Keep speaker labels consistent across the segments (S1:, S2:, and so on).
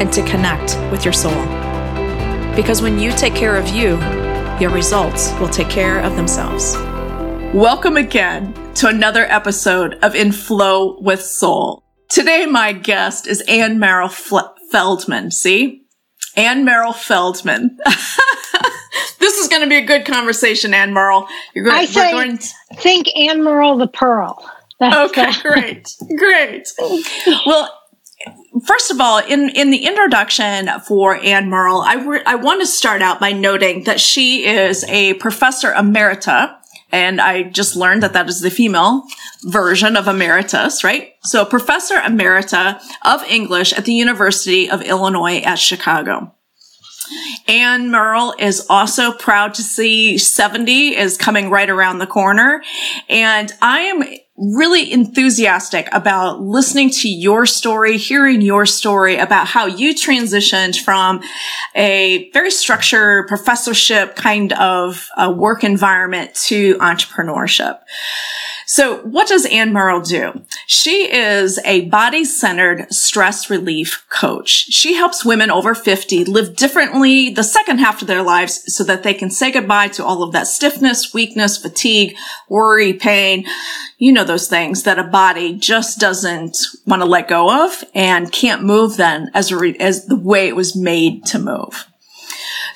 S1: and to connect with your soul. Because when you take care of you, your results will take care of themselves. Welcome again to another episode of In Flow with Soul. Today, my guest is Anne Merrill Feldman. See? Anne Merrill Feldman. this is going to be a good conversation, Anne Merle.
S2: You're going, I say, going to... think Anne Merle the Pearl.
S1: That's okay, great, great. Well, first of all, in, in the introduction for Anne Merle, I, re- I want to start out by noting that she is a professor emerita. And I just learned that that is the female version of emeritus, right? So professor emerita of English at the University of Illinois at Chicago. Anne Merle is also proud to see 70 is coming right around the corner. And I am really enthusiastic about listening to your story, hearing your story about how you transitioned from a very structured professorship kind of uh, work environment to entrepreneurship. So what does Anne Merle do? She is a body centered stress relief coach. She helps women over 50 live differently the second half of their lives so that they can say goodbye to all of that stiffness, weakness, fatigue, worry, pain. You know, those things that a body just doesn't want to let go of and can't move then as, re- as the way it was made to move.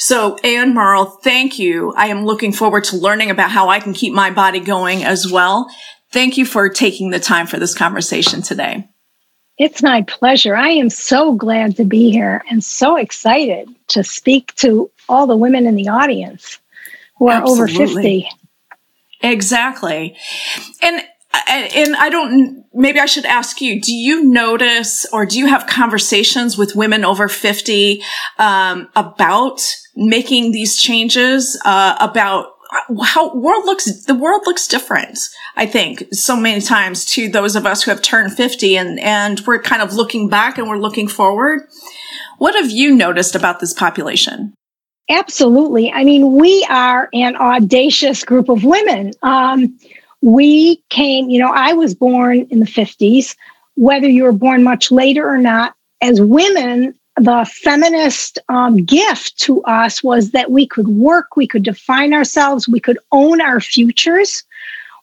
S1: So Anne Merle, thank you. I am looking forward to learning about how I can keep my body going as well. Thank you for taking the time for this conversation today.
S2: It's my pleasure. I am so glad to be here and so excited to speak to all the women in the audience who are Absolutely. over 50.
S1: Exactly. And and I don't, maybe I should ask you, do you notice or do you have conversations with women over 50 um, about making these changes, uh, about how world looks, the world looks different, I think, so many times to those of us who have turned 50 and, and we're kind of looking back and we're looking forward. What have you noticed about this population?
S2: Absolutely. I mean, we are an audacious group of women. Um, we came, you know, I was born in the 50s, whether you were born much later or not, as women, the feminist um, gift to us was that we could work, we could define ourselves, we could own our futures.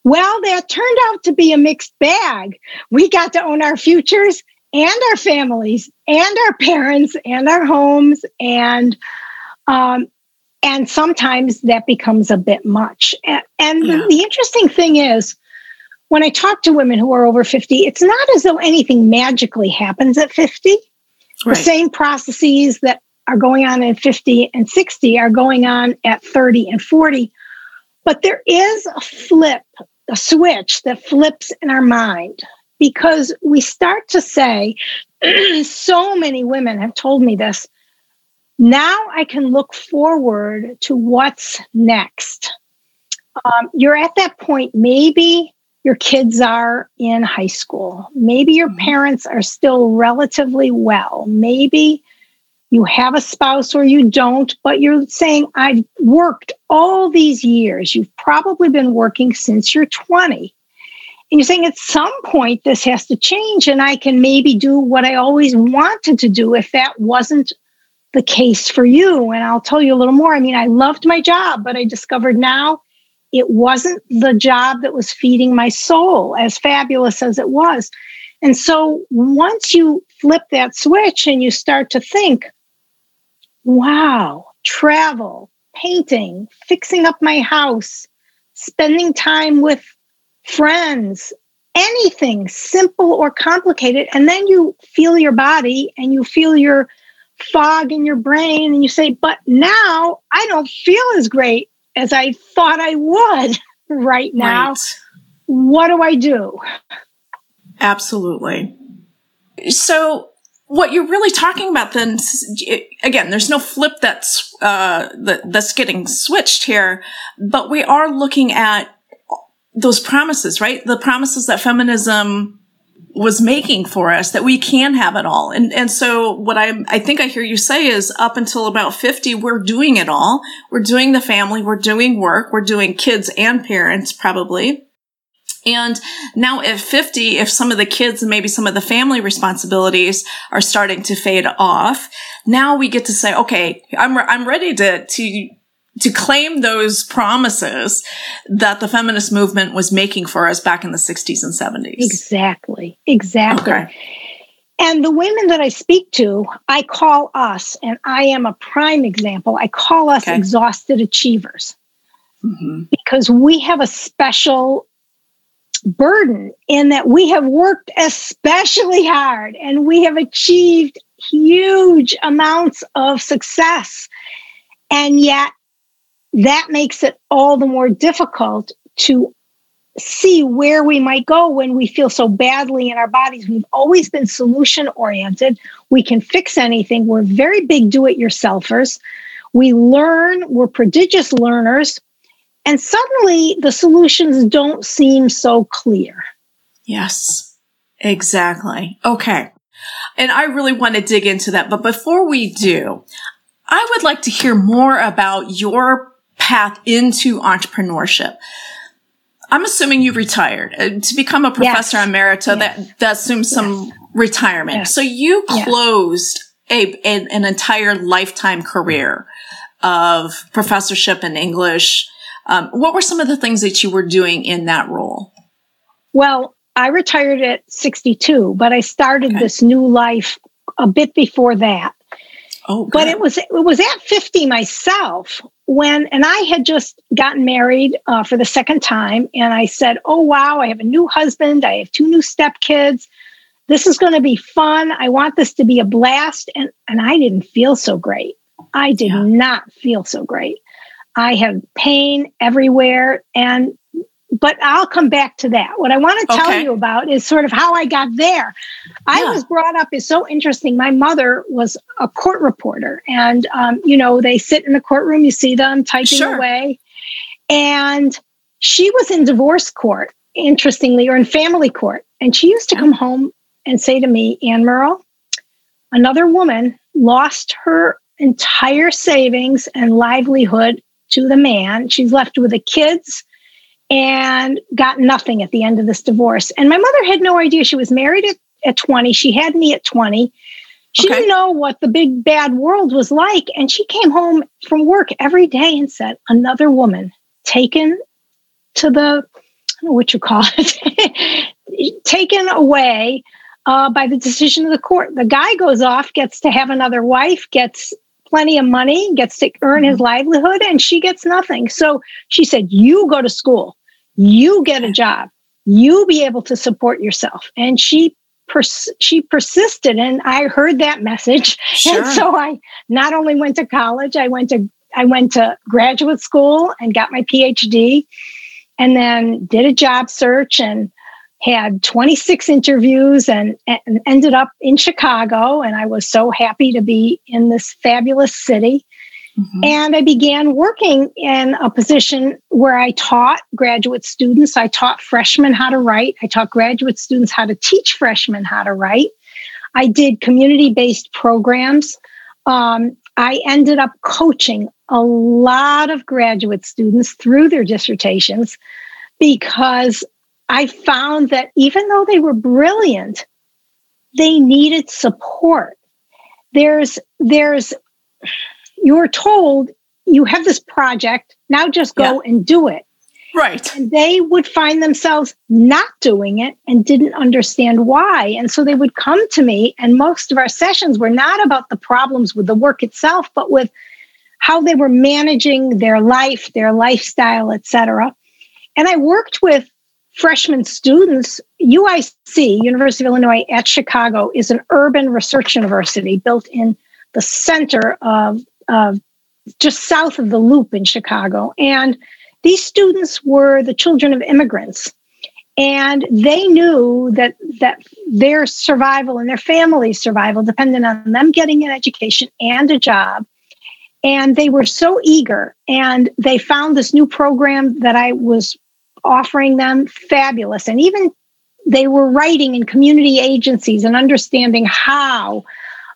S2: Well, that turned out to be a mixed bag. We got to own our futures and our families and our parents and our homes and um, and sometimes that becomes a bit much. And, and yeah. the, the interesting thing is, when I talk to women who are over 50, it's not as though anything magically happens at 50. Right. The same processes that are going on at 50 and 60 are going on at 30 and 40. But there is a flip, a switch that flips in our mind because we start to say, so many women have told me this now I can look forward to what's next. Um, you're at that point, maybe your kids are in high school, maybe your mm-hmm. parents are still relatively well, maybe you have a spouse or you don't, but you're saying, I've worked all these years. You've probably been working since you're 20. And you're saying at some point this has to change, and I can maybe do what I always wanted to do if that wasn't the case for you. And I'll tell you a little more. I mean, I loved my job, but I discovered now it wasn't the job that was feeding my soul, as fabulous as it was. And so once you flip that switch and you start to think, wow, travel, painting, fixing up my house, spending time with friends, anything simple or complicated. And then you feel your body and you feel your fog in your brain and you say, but now I don't feel as great as I thought I would right now. Right. What do I do?
S1: Absolutely. So, what you're really talking about then, again, there's no flip that's uh, that's getting switched here, but we are looking at those promises, right? The promises that feminism was making for us that we can have it all. And, and so what I, I think I hear you say is up until about 50, we're doing it all. We're doing the family. We're doing work. We're doing kids and parents probably. And now at 50, if some of the kids and maybe some of the family responsibilities are starting to fade off, now we get to say, okay, I'm, I'm ready to, to to claim those promises that the feminist movement was making for us back in the 60s and 70s.
S2: Exactly. Exactly. Okay. And the women that I speak to, I call us, and I am a prime example, I call us okay. exhausted achievers mm-hmm. because we have a special burden in that we have worked especially hard and we have achieved huge amounts of success. And yet that makes it all the more difficult to see where we might go when we feel so badly in our bodies. We've always been solution oriented. We can fix anything. We're very big do it yourselfers. We learn, we're prodigious learners. And suddenly the solutions don't seem so clear.
S1: Yes, exactly. Okay. And I really want to dig into that. But before we do, I would like to hear more about your path into entrepreneurship. I'm assuming you retired uh, to become a professor yes. emerita. Yes. That that assumes some yes. retirement. So you closed a, a, an entire lifetime career of professorship in English. Um, what were some of the things that you were doing in that role?
S2: Well, I retired at 62, but I started okay. this new life a bit before that. Oh, but it was it was at 50 myself when and I had just gotten married uh, for the second time, and I said, "Oh wow, I have a new husband. I have two new stepkids. This is going to be fun. I want this to be a blast." And and I didn't feel so great. I did yeah. not feel so great. I had pain everywhere, and but I'll come back to that. What I want to tell okay. you about is sort of how I got there. I was brought up is so interesting. My mother was a court reporter, and um, you know they sit in the courtroom, you see them typing sure. away, and she was in divorce court, interestingly, or in family court, and she used to come home and say to me, Ann Merle, another woman lost her entire savings and livelihood to the man. She's left with the kids and got nothing at the end of this divorce. And my mother had no idea she was married at, at 20. She had me at 20. She okay. didn't know what the big bad world was like. And she came home from work every day and said, Another woman taken to the, I don't know what you call it, taken away uh, by the decision of the court. The guy goes off, gets to have another wife, gets plenty of money, gets to earn his mm-hmm. livelihood, and she gets nothing. So she said, You go to school you get a job you be able to support yourself. And she pers- she persisted and i heard that message. Sure. and so i not only went to college i went to i went to graduate school and got my phd and then did a job search and had 26 interviews and, and ended up in chicago. And i was so happy to be in this fabulous city Mm-hmm. And I began working in a position where I taught graduate students. I taught freshmen how to write. I taught graduate students how to teach freshmen how to write. I did community based programs. Um, I ended up coaching a lot of graduate students through their dissertations because I found that even though they were brilliant, they needed support. There's, there's, you're told you have this project, now just go yeah. and do it.
S1: Right.
S2: And they would find themselves not doing it and didn't understand why. And so they would come to me, and most of our sessions were not about the problems with the work itself, but with how they were managing their life, their lifestyle, etc. And I worked with freshman students. UIC, University of Illinois at Chicago, is an urban research university built in the center of, of just south of the loop in Chicago. And these students were the children of immigrants. And they knew that, that their survival and their family's survival depended on them getting an education and a job. And they were so eager. And they found this new program that I was offering them fabulous. And even they were writing in community agencies and understanding how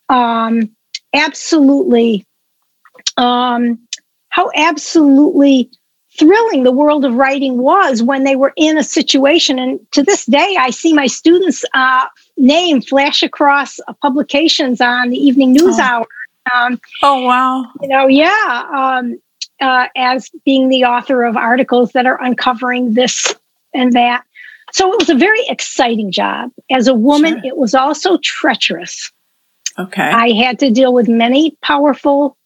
S2: um, absolutely um, how absolutely thrilling the world of writing was when they were in a situation. And to this day, I see my students' uh, name flash across uh, publications on the evening news oh. hour.
S1: Um, oh, wow.
S2: You know, yeah. Um, uh, as being the author of articles that are uncovering this and that. So it was a very exciting job. As a woman, sure. it was also treacherous.
S1: Okay.
S2: I had to deal with many powerful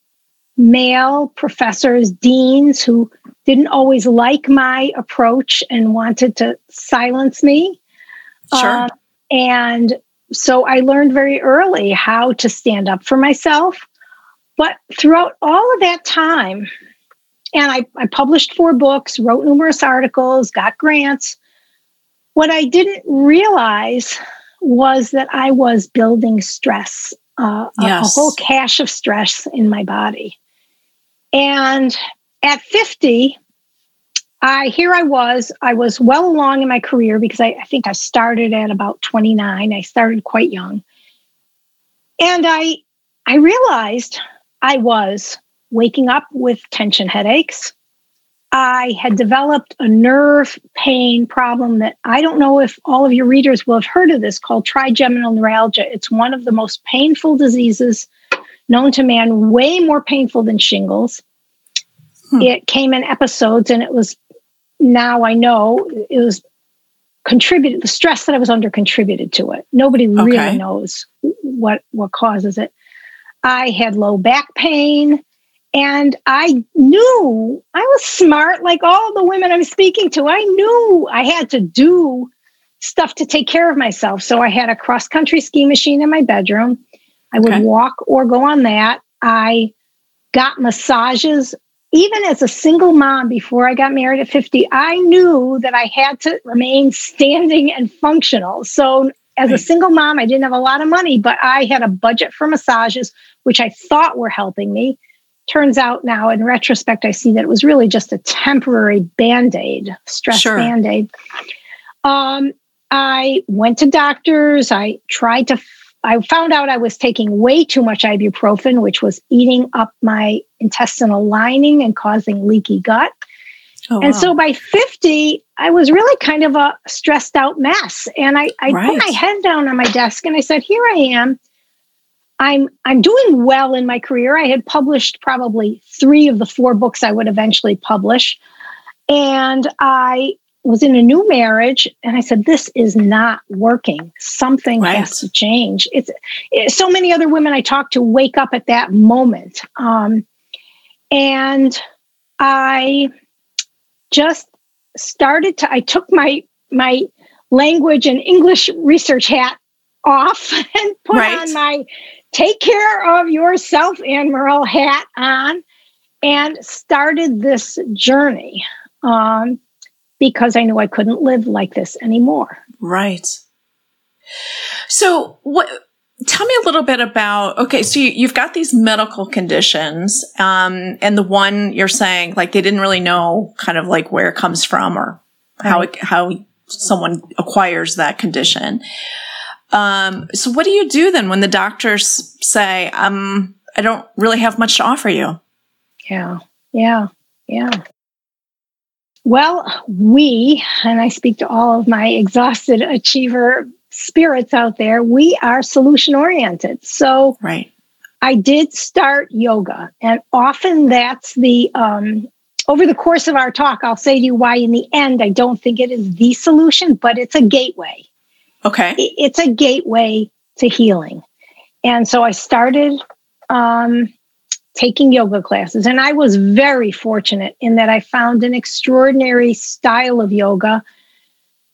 S2: male professors, deans who didn't always like my approach and wanted to silence me.
S1: Sure. Uh,
S2: and so I learned very early how to stand up for myself. But throughout all of that time, and I, I published four books, wrote numerous articles, got grants. What I didn't realize was that I was building stress, uh, yes. a, a whole cache of stress in my body. And at 50, I here I was. I was well along in my career because I, I, think I started at about 29. I started quite young. And I I realized I was waking up with tension headaches. I had developed a nerve pain problem that I don't know if all of your readers will have heard of this called trigeminal neuralgia. It's one of the most painful diseases known to man, way more painful than shingles. Hmm. It came in episodes and it was now I know it was contributed the stress that I was under contributed to it. Nobody okay. really knows what what causes it. I had low back pain. And I knew I was smart, like all the women I'm speaking to. I knew I had to do stuff to take care of myself. So I had a cross country ski machine in my bedroom. I would okay. walk or go on that. I got massages. Even as a single mom before I got married at 50, I knew that I had to remain standing and functional. So, as a single mom, I didn't have a lot of money, but I had a budget for massages, which I thought were helping me turns out now in retrospect i see that it was really just a temporary band-aid stress sure. band-aid um, i went to doctors i tried to i found out i was taking way too much ibuprofen which was eating up my intestinal lining and causing leaky gut oh, and wow. so by 50 i was really kind of a stressed out mess and i, I right. put my head down on my desk and i said here i am I'm I'm doing well in my career. I had published probably three of the four books I would eventually publish, and I was in a new marriage, and I said, "This is not working. Something right. has to change." It's it, so many other women I talk to wake up at that moment, um, and I just started to. I took my my language and English research hat off and put right. on my take care of yourself, Anne Merle hat on, and started this journey um, because I knew I couldn't live like this anymore.
S1: Right. So, what? Tell me a little bit about. Okay, so you, have got these medical conditions, um, and the one you're saying, like they didn't really know, kind of like where it comes from or how it, how someone acquires that condition. Um, so what do you do then when the doctors say, um, I don't really have much to offer you?
S2: Yeah, yeah, yeah. Well, we, and I speak to all of my exhausted achiever spirits out there, we are solution oriented. So,
S1: right.
S2: I did start yoga, and often that's the um, over the course of our talk, I'll say to you why, in the end, I don't think it is the solution, but it's a gateway.
S1: Okay.
S2: It's a gateway to healing. And so I started um, taking yoga classes, and I was very fortunate in that I found an extraordinary style of yoga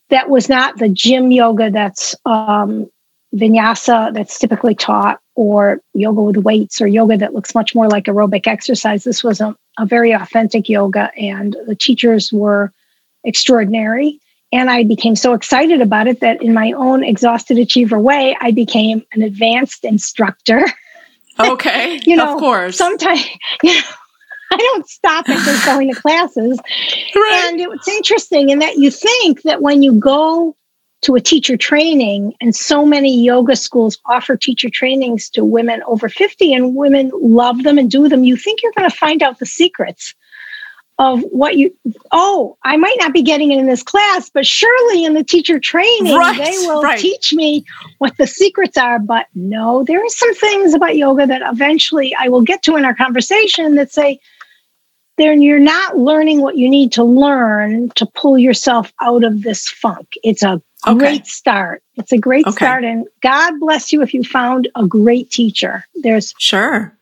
S2: that was not the gym yoga that's um, vinyasa that's typically taught or yoga with weights or yoga that looks much more like aerobic exercise. This was a, a very authentic yoga, and the teachers were extraordinary. And I became so excited about it that in my own exhausted achiever way, I became an advanced instructor.
S1: Okay.
S2: you know,
S1: of course.
S2: Sometimes, you know, I don't stop at just going to classes.
S1: Right.
S2: And it's interesting in that you think that when you go to a teacher training, and so many yoga schools offer teacher trainings to women over 50, and women love them and do them, you think you're going to find out the secrets of what you oh i might not be getting it in this class but surely in the teacher training
S1: Right,
S2: they will
S1: right.
S2: teach me what the secrets are but no there are some things about yoga that eventually i will get to in our conversation that say then you're not learning what you need to learn to pull yourself out of this funk it's a
S1: Okay.
S2: great start it's a great
S1: Okay.
S2: start and god bless you if you found a great teacher there's
S1: Sure.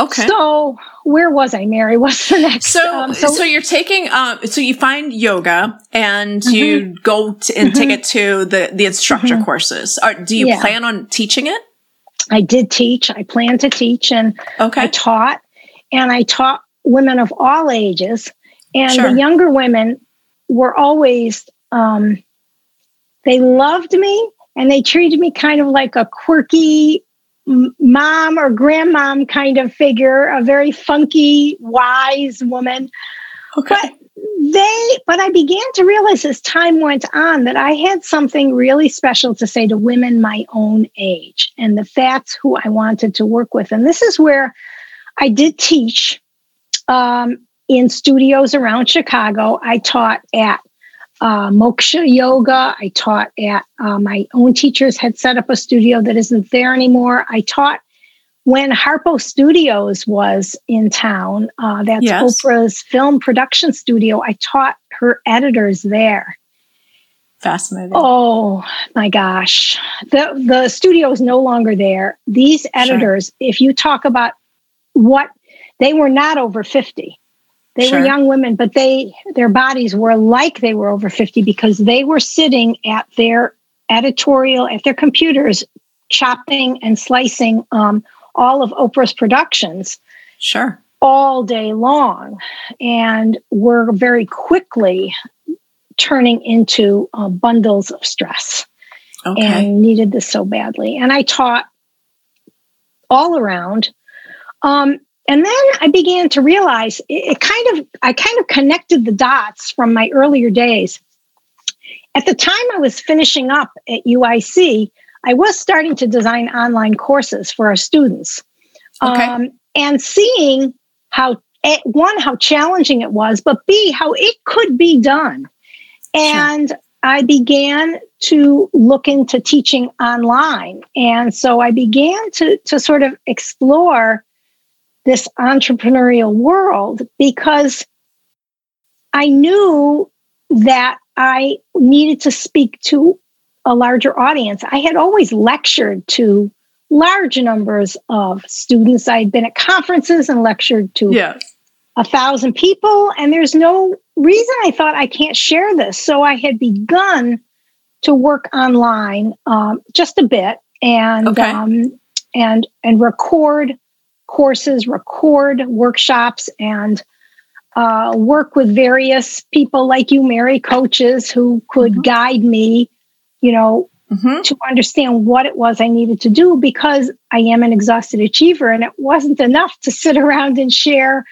S1: Okay.
S2: so where was i mary what's the next
S1: So,
S2: um,
S1: so, you're taking, um, so you find yoga and
S2: Mm-hmm.
S1: you go t- and take it to the the instructor
S2: Mhm.
S1: courses. Are, do you
S2: Yeah.
S1: plan on teaching it?
S2: I did teach, I plan to teach, and
S1: Okay.
S2: I taught, and I taught women of all ages. And
S1: Sure.
S2: the younger women were always, um, they loved me and they treated me kind of like a quirky mom or grandmom kind of figure, a very funky, wise woman.
S1: okay.
S2: But they, but I began to realize as time went on that I had something really special to say to women my own age, and that that's who I wanted to work with. And this is where I did teach um, in studios around Chicago. I taught at uh, Moksha Yoga. I taught at uh, my own teachers had set up a studio that isn't there anymore. I taught when Harpo Studios was in town. Uh, that's
S1: Yes.
S2: Oprah's film production studio. I taught her editors there.
S1: Fascinating.
S2: Oh my gosh. The the studio is no longer there. These editors, if you talk about what they were not over 50. They
S1: Sure.
S2: were young women, but they their bodies were like they were over 50 because they were sitting at their editorial at their computers chopping and slicing um, all of Oprah's productions
S1: Sure.
S2: all day long and were very quickly turning into uh, bundles of stress
S1: Okay.
S2: and needed this so badly. And I taught all around. Um, and then I began to realize it, it kind of, I kind of connected the dots from my earlier days. At the time I was finishing up at UIC, I was starting to design online courses for our students.
S1: Okay.
S2: Um, and seeing how, one, how challenging it was, but B, how it could be done. And I began to look into teaching online. And so I began to, to sort of explore this entrepreneurial world because I knew that I needed to speak to a larger audience. I had always lectured to large numbers of students. I'd been at conferences and lectured to
S1: yes.
S2: a thousand people, and there's no reason I thought I can't share this. So I had begun to work online um, just a bit and
S1: Okay.
S2: um, and and record courses, record workshops, and uh, work with various people like you, Mary, coaches who could
S1: Mhm.
S2: guide me. You know,
S1: hmm
S2: to understand what it was I needed to do because I am an exhausted achiever, and it wasn't enough to sit around and share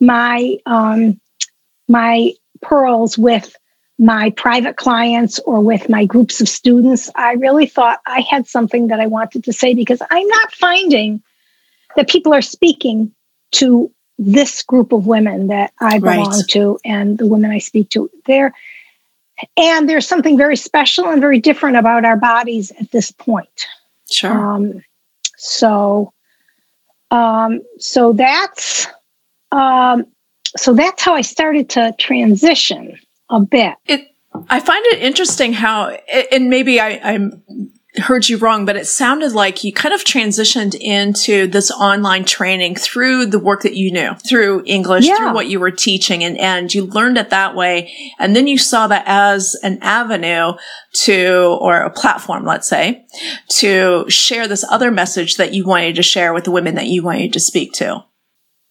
S2: my um, my pearls with my private clients or with my groups of students. I really thought I had something that I wanted to say because I'm not finding that people are speaking to this group of women that I
S1: Right.
S2: belong to and the women I speak to. There and there's something very special and very different about our bodies at this point.
S1: Sure.
S2: Um, so, um, so that's um, so that's how I started to transition a bit.
S1: It, I find it interesting how, and maybe I, I'm heard you wrong, but it sounded like you kind of transitioned into this online training through the work that you knew, through English, yeah. through what you were teaching, and, and you learned it that way. And then you saw that as an avenue to, or a platform, let's say, to share this other message that you wanted to share with the women that you wanted to speak to.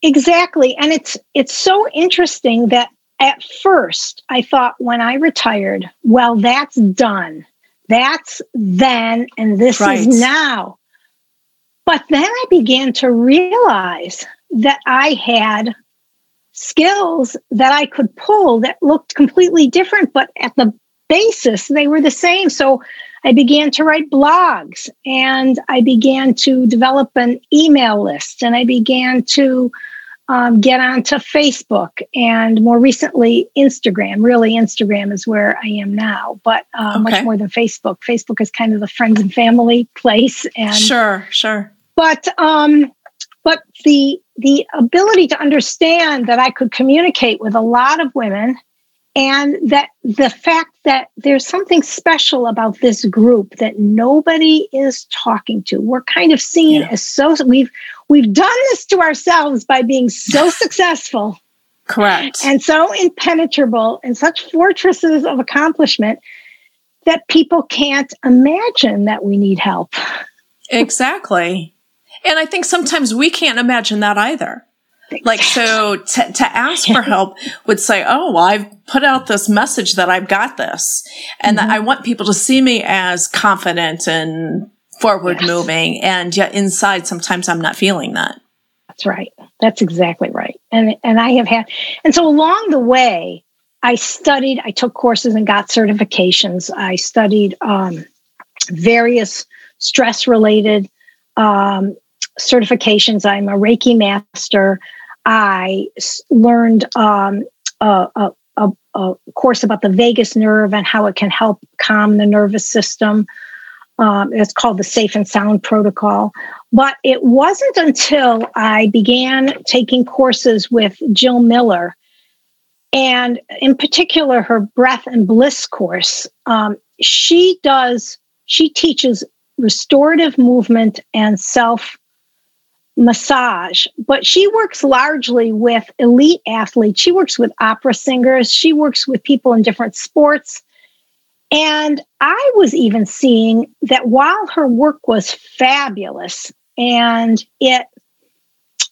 S2: Exactly. And it's it's so interesting that at first I thought when I retired, well, that's done that's then, and this right. is now. But then I began to realize that I had skills that I could pull that looked completely different, but at the basis, they were the same. So I began to write blogs and I began to develop an email list and I began to um, get onto Facebook and more recently Instagram. Really, Instagram is where I am now, but uh, okay. much more than Facebook. Facebook is kind of the friends and family place. And
S1: sure, sure.
S2: But um, but the the ability to understand that I could communicate with a lot of women and that the fact that there's something special about this group that nobody is talking to we're kind of seen yeah. as so we've we've done this to ourselves by being so successful
S1: correct.
S2: and so impenetrable and such fortresses of accomplishment that people can't imagine that we need help.
S1: Exactly. And i think sometimes we can't imagine that either. Like, so to, to ask for help would say, Oh, well, I've put out this message that I've got this. And mm-hmm. that I want people to see me as confident and forward yes. moving. And yet inside, sometimes I'm not feeling that.
S2: That's right. That's exactly right. And, and I have had, and so along the way, I studied, I took courses and got certifications. I studied um, various stress related um, certifications. I'm a Reiki master. I learned um, a, a, a, a, course about the vagus nerve and how it can help calm the nervous system. Um, it's called the Safe and Sound Protocol. But it wasn't until I began taking courses with Jill Miller, and in particular, her Breath and Bliss course. Um, she does, she teaches restorative movement and self massage, but she works largely with elite athletes. She works with opera singers, she works with people in different sports. And I was even seeing that while her work was fabulous and it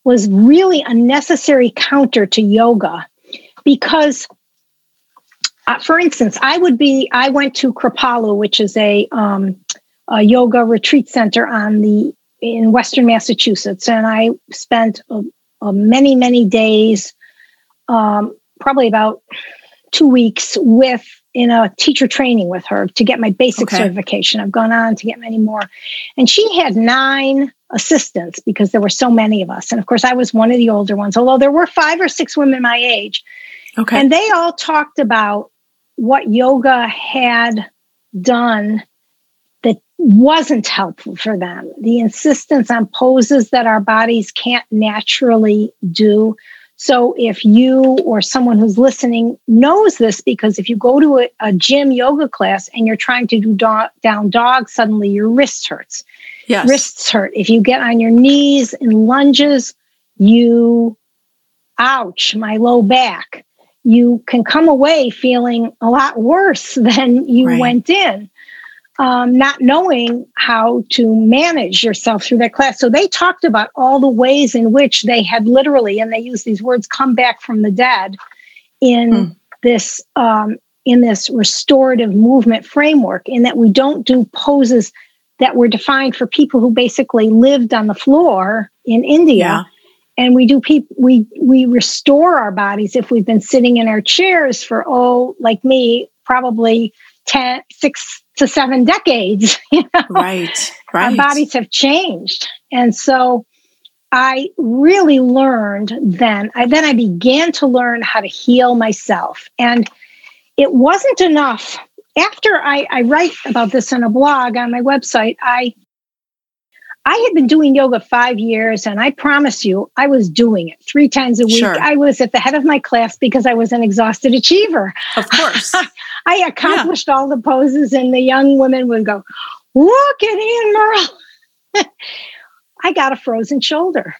S2: was really a necessary counter to yoga, because, uh, for instance, I would be, I went to Kripalu, which is a, um, a yoga retreat center on the in Western Massachusetts, and I spent a, a many, many days, um, probably about two weeks, with in a teacher training with her to get my basic okay. certification. I've gone on to get many more, and she had nine assistants because there were so many of us, and of course, I was one of the older ones. Although there were five or six women my age, okay, and they all talked about what yoga had done that wasn't helpful for them. The insistence on poses that our bodies can't naturally do. So, if you or someone who's listening knows this, because if you go to a, a gym yoga class and you're trying to do do- down dog, suddenly your wrist hurts. Yes. Wrists hurt. If you get on your knees in lunges, you, ouch, my low back. You can come away feeling a lot worse than you right. went in um, not knowing how to manage yourself through that class. So they talked about all the ways in which they had literally, and they use these words, come back from the dead in hmm. this um, in this restorative movement framework. In that we don't do poses that were defined for people who basically lived on the floor in India. Yeah. And we do people we we restore our bodies if we've been sitting in our chairs for oh like me probably 10 6 to seven decades.
S1: You know? Right, right.
S2: Our bodies have changed. And so I really learned then, I then I began to learn how to heal myself. And it wasn't enough. After I, I write about this in a blog on my website, I I had been doing yoga five years, and I promise you, I was doing it three times a week.
S1: Sure.
S2: I was at the head of my class because I was an exhausted achiever.
S1: Of course.
S2: I accomplished yeah. all the poses, and the young women would go, Look at Anne Merle. I got a frozen shoulder.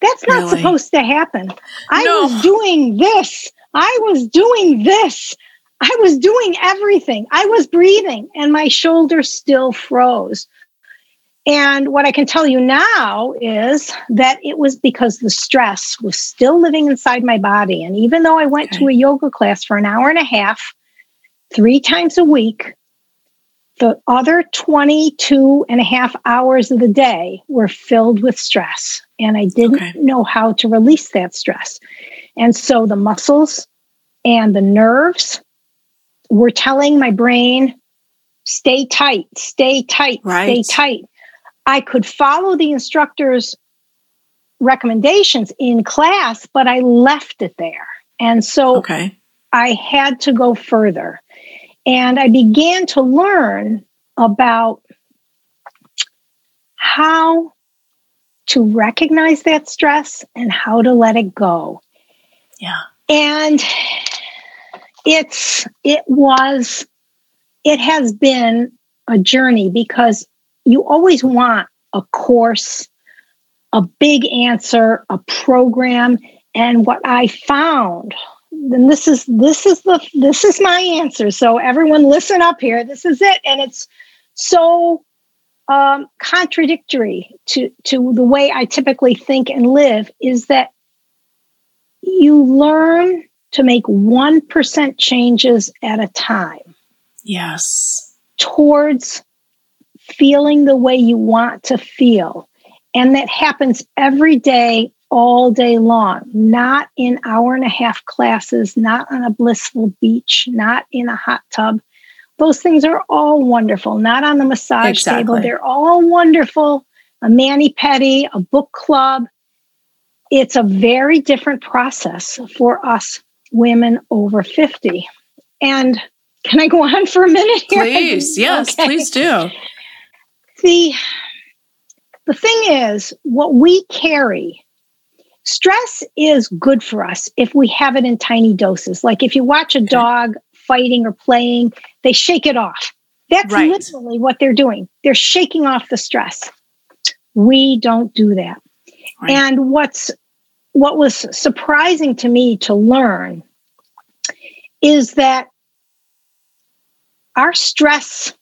S2: That's not really? supposed to happen. I no. was doing this. I was doing this. I was doing everything. I was breathing, and my shoulder still froze. And what I can tell you now is that it was because the stress was still living inside my body. And even though I went okay. to a yoga class for an hour and a half, three times a week, the other 22 and a half hours of the day were filled with stress. And I didn't okay. know how to release that stress. And so the muscles and the nerves were telling my brain, stay tight, stay tight, right. stay tight. I could follow the instructor's recommendations in class, but I left it there. And so okay. I had to go further. And I began to learn about how to recognize that stress and how to let it go.
S1: Yeah.
S2: And it's it was it has been a journey because you always want a course, a big answer, a program. And what I found, and this is this is the this is my answer. So everyone listen up here. This is it. And it's so um, contradictory to, to the way I typically think and live is that you learn to make 1% changes at a time.
S1: Yes.
S2: Towards feeling the way you want to feel. And that happens every day, all day long, not in hour and a half classes, not on a blissful beach, not in a hot tub. Those things are all wonderful, not on the massage exactly. table. They're all wonderful. A mani pedi, a book club. It's a very different process for us women over 50. And can I go on for a minute
S1: here? Please, yes, okay. please do
S2: the the thing is what we carry stress is good for us if we have it in tiny doses. Like if you watch a dog fighting or playing they shake it off. That's right. literally what they're doing. They're shaking off the stress. We don't do that. Right. and what's what was surprising to me to learn is that our stress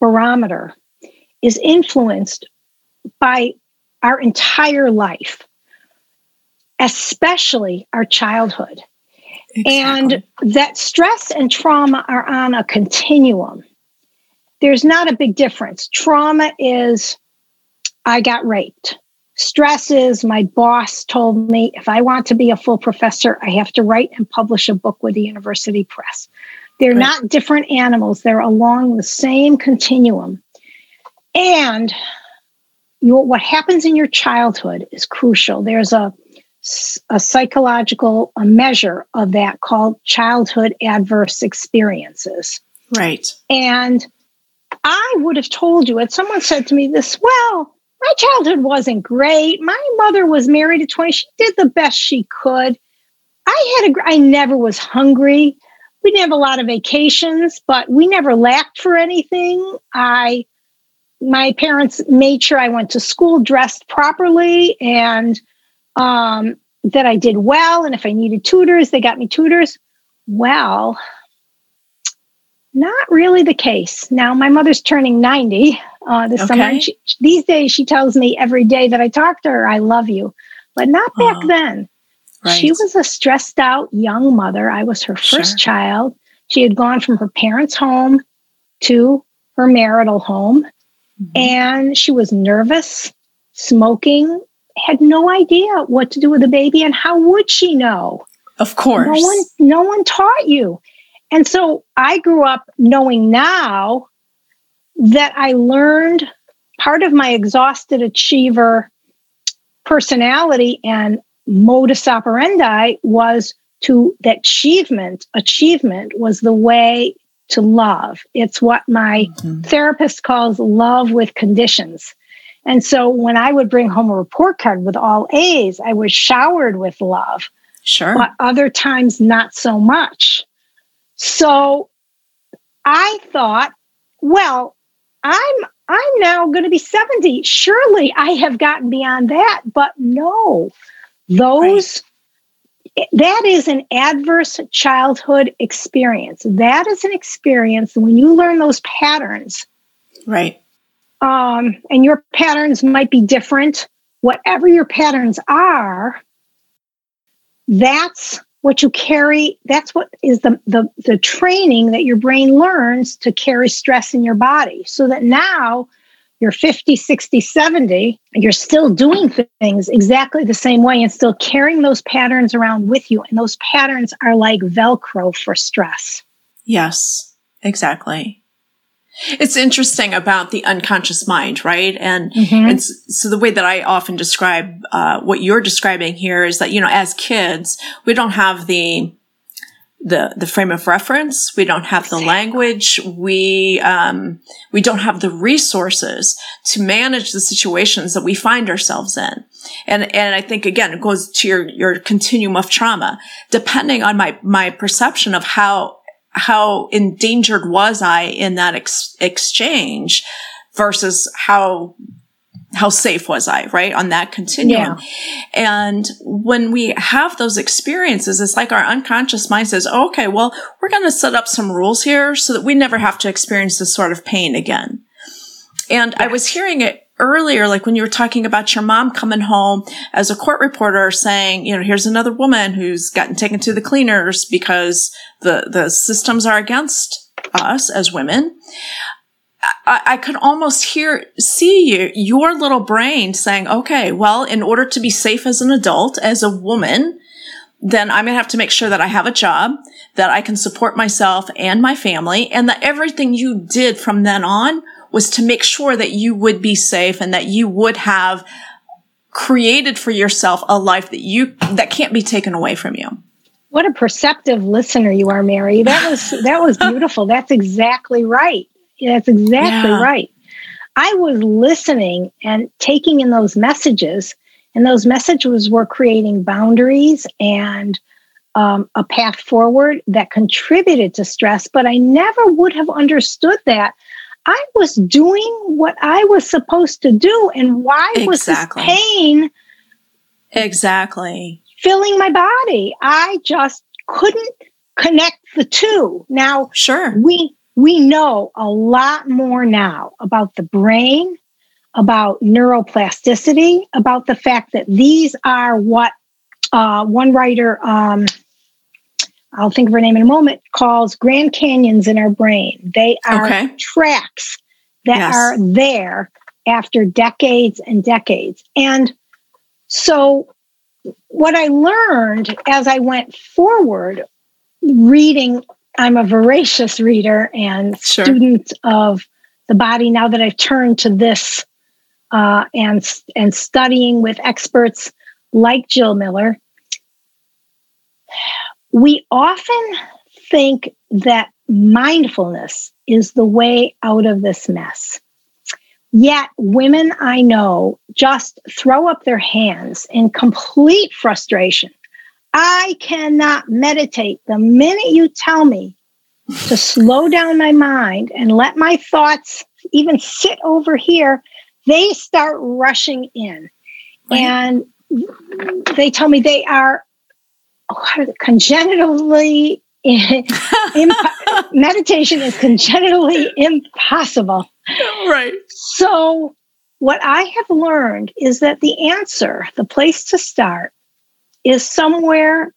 S2: barometer is influenced by our entire life, especially our childhood. Exactly. And that stress and trauma are on a continuum. There's not a big difference. Trauma is, I got raped. Stress is, my boss told me if I want to be a full professor, I have to write and publish a book with the university press. They're right. not different animals, they're along the same continuum. And your, what happens in your childhood is crucial. There's a, a psychological a measure of that called childhood adverse experiences.
S1: Right.
S2: And I would have told you, if someone said to me this, well, my childhood wasn't great. My mother was married at 20. She did the best she could. I had a, I never was hungry. We didn't have a lot of vacations, but we never lacked for anything. I my parents made sure I went to school dressed properly and um, that I did well. And if I needed tutors, they got me tutors. Well, not really the case. Now, my mother's turning 90 uh, this okay. summer. She, these days, she tells me every day that I talk to her, I love you. But not back oh, then. Right. She was a stressed out young mother. I was her first sure. child. She had gone from her parents' home to her marital home. Mm-hmm. And she was nervous, smoking, had no idea what to do with the baby. And how would she know?
S1: Of course.
S2: No one, no one taught you. And so I grew up knowing now that I learned part of my exhausted achiever personality and modus operandi was to that achievement achievement was the way to love. It's what my mm-hmm. therapist calls love with conditions. And so when I would bring home a report card with all A's, I was showered with love.
S1: Sure.
S2: But other times, not so much. So I thought, well, I'm I'm now going to be 70. Surely I have gotten beyond that. But no, those. That is an adverse childhood experience. That is an experience when you learn those patterns.
S1: Right.
S2: Um, and your patterns might be different. Whatever your patterns are, that's what you carry that's what is the, the the training that your brain learns to carry stress in your body so that now you're 50 60 70 you're still doing things exactly the same way and still carrying those patterns around with you and those patterns are like velcro for stress
S1: yes exactly it's interesting about the unconscious mind, right? And, mm-hmm. and so the way that I often describe uh, what you're describing here is that you know, as kids, we don't have the the the frame of reference. We don't have the language. We um, we don't have the resources to manage the situations that we find ourselves in. And and I think again, it goes to your your continuum of trauma. Depending on my my perception of how how endangered was I in that ex- exchange versus how how safe was I, right? On that continuum. Yeah. And when we have those experiences, it's like our unconscious mind says, okay, well, we're going to set up some rules here so that we never have to experience this sort of pain again. And yes. I was hearing it earlier, like when you were talking about your mom coming home as a court reporter saying, you know, here's another woman who's gotten taken to the cleaners because the, the systems are against us as women. I, I could almost hear, see you, your little brain saying, okay, well, in order to be safe as an adult, as a woman, then I'm going to have to make sure that I have a job, that I can support myself and my family, and that everything you did from then on was to make sure that you would be safe and that you would have created for yourself a life that you that can't be taken away from you.
S2: What a perceptive listener you are, Mary. That was that was beautiful. That's exactly right. That's exactly yeah. right. I was listening and taking in those messages, and those messages were creating boundaries and um, a path forward that contributed to stress. But I never would have understood that I was doing what I was supposed to do. And why was this pain
S1: exactly
S2: filling my body? I just couldn't connect the two. Now,
S1: sure.
S2: We we know a lot more now about the brain, about neuroplasticity, about the fact that these are what uh, one writer um, I'll think of her name in a moment, calls Grand Canyons in our brain. They are okay. tracks that yes. are there after decades and decades. And so, what I learned as I went forward, reading, I'm a voracious reader and sure. student of the body now that I've turned to this uh, and, and studying with experts like Jill Miller we often think that mindfulness is the way out of this mess. Yet, women I know just throw up their hands in complete frustration. I cannot meditate the minute you tell me to slow down my mind and let my thoughts even sit over here. They start rushing in. And they tell me they are congenitally imp- meditation is congenitally impossible.
S1: Right.
S2: So, what I have learned is that the answer, the place to start, is somewhere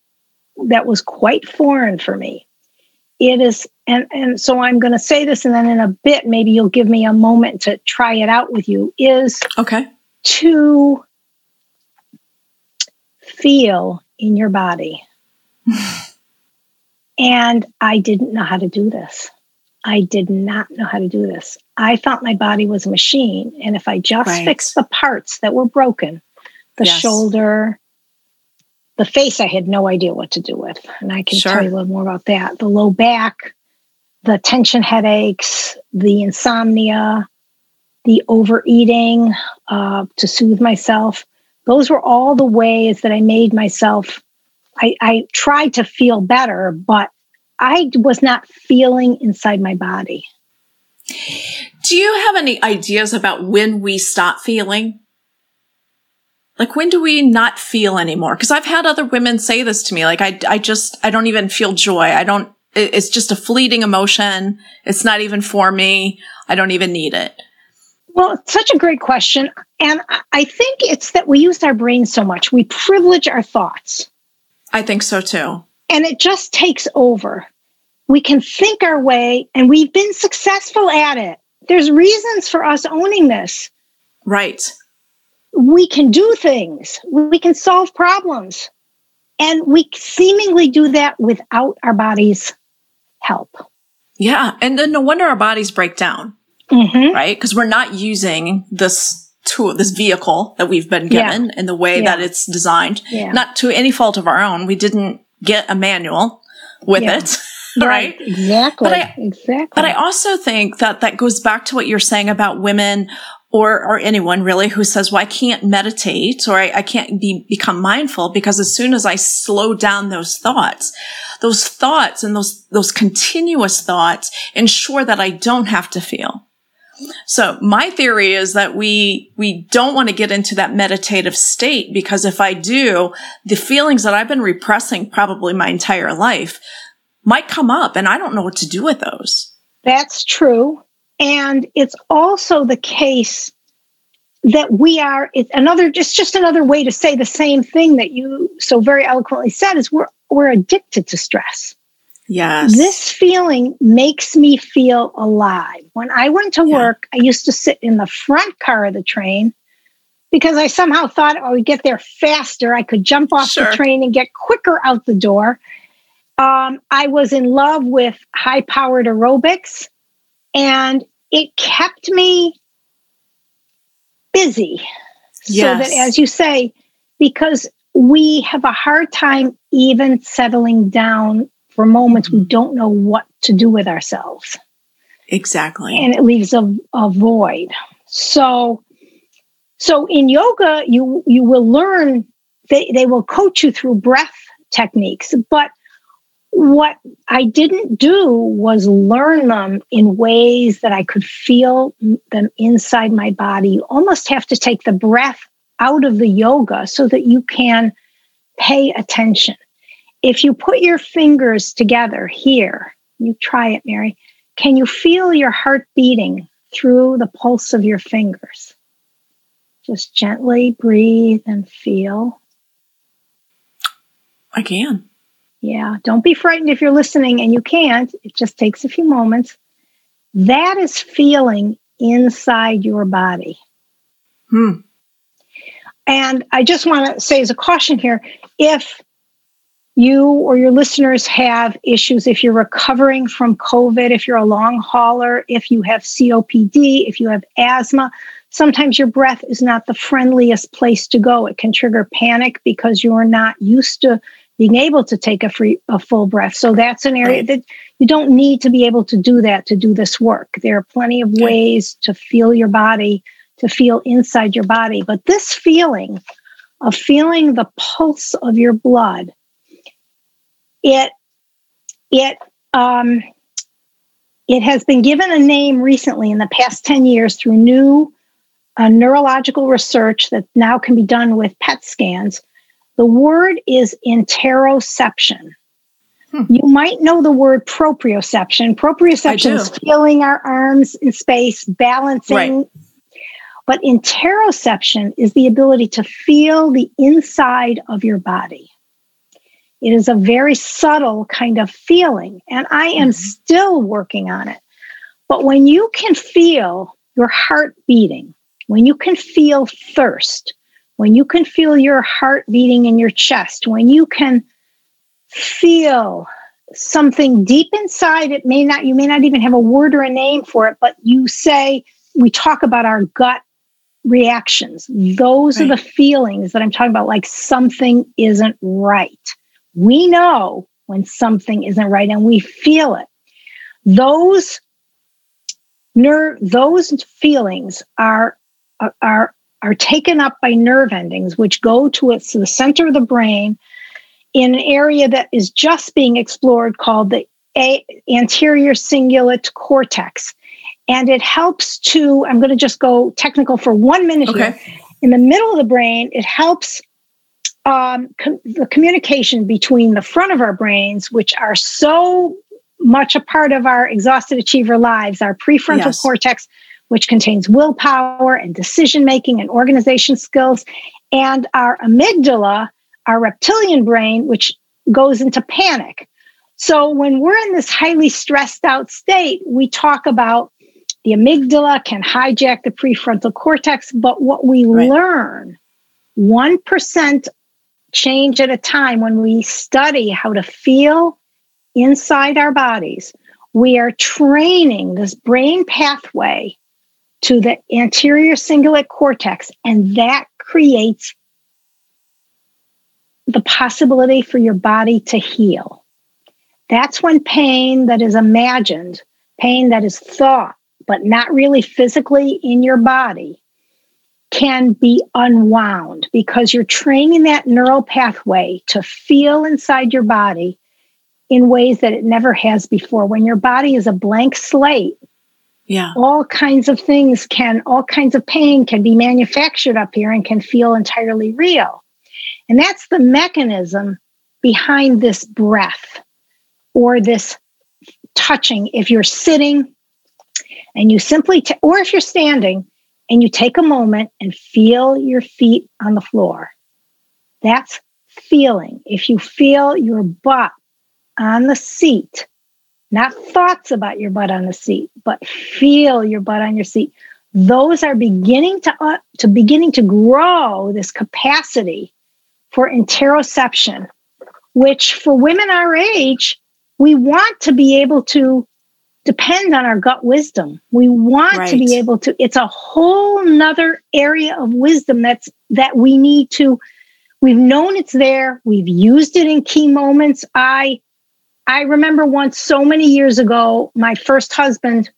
S2: that was quite foreign for me. It is, and, and so I'm going to say this, and then in a bit, maybe you'll give me a moment to try it out with you. Is
S1: okay
S2: to feel in your body. and I didn't know how to do this. I did not know how to do this. I thought my body was a machine. And if I just right. fixed the parts that were broken, the yes. shoulder, the face, I had no idea what to do with. And I can sure. tell you a little more about that. The low back, the tension headaches, the insomnia, the overeating uh, to soothe myself. Those were all the ways that I made myself. I, I tried to feel better, but I was not feeling inside my body.
S1: Do you have any ideas about when we stop feeling? Like when do we not feel anymore? Because I've had other women say this to me. Like I, I just, I don't even feel joy. I don't. It's just a fleeting emotion. It's not even for me. I don't even need it.
S2: Well, it's such a great question. And I think it's that we use our brain so much. We privilege our thoughts.
S1: I think so too.
S2: And it just takes over. We can think our way, and we've been successful at it. There's reasons for us owning this.
S1: Right.
S2: We can do things, we can solve problems. And we seemingly do that without our body's help.
S1: Yeah. And then no wonder our bodies break down mm-hmm. right? Because we're not using this tool, this vehicle that we've been given yeah. in the way yeah. that it's designed, yeah. not to any fault of our own. We didn't get a manual with it. right?
S2: Exactly.
S1: But I,
S2: exactly.
S1: But I also think that that goes back to what you're saying about women or, or anyone really who says, well, I can't meditate or I, I can't be, become mindful because as soon as I slow down those thoughts, those thoughts and those, those continuous thoughts ensure that I don't have to feel. So my theory is that we, we don't want to get into that meditative state because if I do, the feelings that I've been repressing probably my entire life might come up and I don't know what to do with those.
S2: That's true. And it's also the case that we are it's another just just another way to say the same thing that you so very eloquently said is we're we're addicted to stress.
S1: Yes.
S2: This feeling makes me feel alive. When I went to work. I used to sit in the front car of the train because I somehow thought I would get there faster. I could jump off sure. the train and get quicker out the door. Um, I was in love with high powered aerobics, and it kept me busy. Yes. So that, as you say, because we have a hard time even settling down for moments we don't know what to do with ourselves.
S1: Exactly.
S2: And it leaves a, a void. So so in yoga you you will learn they, they will coach you through breath techniques, but what I didn't do was learn them in ways that I could feel them inside my body. You almost have to take the breath out of the yoga so that you can pay attention if you put your fingers together here, you try it, Mary, can you feel your heart beating through the pulse of your fingers? Just gently breathe and feel.
S1: I can.
S2: Yeah, don't be frightened if you're listening and you can't. It just takes a few moments. That is feeling inside your body.
S1: Hmm.
S2: And I just want to say as a caution here if you or your listeners have issues if you're recovering from COVID, if you're a long hauler, if you have COPD, if you have asthma, sometimes your breath is not the friendliest place to go. It can trigger panic because you are not used to being able to take a free a full breath. So that's an area that you don't need to be able to do that to do this work. There are plenty of ways to feel your body, to feel inside your body, but this feeling of feeling the pulse of your blood it it um, it has been given a name recently in the past 10 years through new uh, neurological research that now can be done with PET scans. The word is interoception. Hmm. You might know the word proprioception. Proprioception is feeling our arms in space, balancing. Right. But interoception is the ability to feel the inside of your body. It is a very subtle kind of feeling, and I am mm-hmm. still working on it. But when you can feel your heart beating, when you can feel thirst, when you can feel your heart beating in your chest, when you can feel something deep inside, it may not, you may not even have a word or a name for it, but you say, we talk about our gut reactions. Those right. are the feelings that I'm talking about, like something isn't right. We know when something isn't right and we feel it. Those nerve those feelings are are are taken up by nerve endings which go to its the center of the brain in an area that is just being explored called the a- anterior cingulate cortex and it helps to i'm going to just go technical for one minute okay. here in the middle of the brain it helps um, com- the communication between the front of our brains which are so much a part of our exhausted achiever lives our prefrontal yes. cortex which contains willpower and decision making and organization skills and our amygdala our reptilian brain which goes into panic so when we're in this highly stressed out state we talk about the amygdala can hijack the prefrontal cortex, but what we right. learn 1% change at a time when we study how to feel inside our bodies, we are training this brain pathway to the anterior cingulate cortex, and that creates the possibility for your body to heal. That's when pain that is imagined, pain that is thought, but not really physically in your body, can be unwound because you're training that neural pathway to feel inside your body in ways that it never has before. When your body is a blank slate,
S1: yeah.
S2: All kinds of things can, all kinds of pain can be manufactured up here and can feel entirely real. And that's the mechanism behind this breath or this touching. If you're sitting, and you simply, t- or if you're standing and you take a moment and feel your feet on the floor, that's feeling. If you feel your butt on the seat, not thoughts about your butt on the seat, but feel your butt on your seat. Those are beginning to, uh, to beginning to grow this capacity for interoception, which for women our age, we want to be able to depend on our gut wisdom. We want right. to be able to, it's a whole nother area of wisdom that's that we need to, we've known it's there, we've used it in key moments. I I remember once so many years ago, my first husband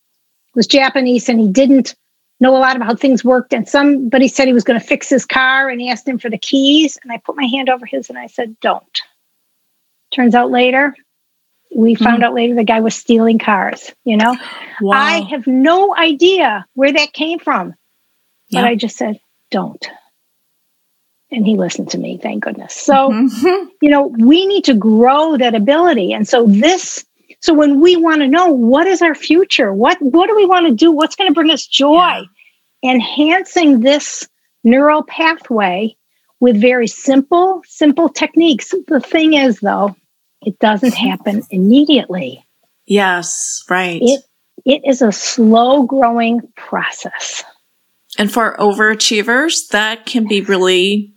S2: was Japanese and he didn't know a lot about how things worked. And somebody said he was going to fix his car and he asked him for the keys. And I put my hand over his and I said, Don't. Turns out later, we found mm. out later the guy was stealing cars, you know? Wow. I have no idea where that came from. Yeah. But I just said, don't. And he listened to me, thank goodness. So, mm-hmm. you know, we need to grow that ability. And so this so when we want to know what is our future, what what do we want to do? What's going to bring us joy? Yeah. Enhancing this neural pathway with very simple, simple techniques. The thing is though, it doesn't happen immediately.
S1: Yes, right.
S2: It it is a slow growing process.
S1: And for overachievers, that can be really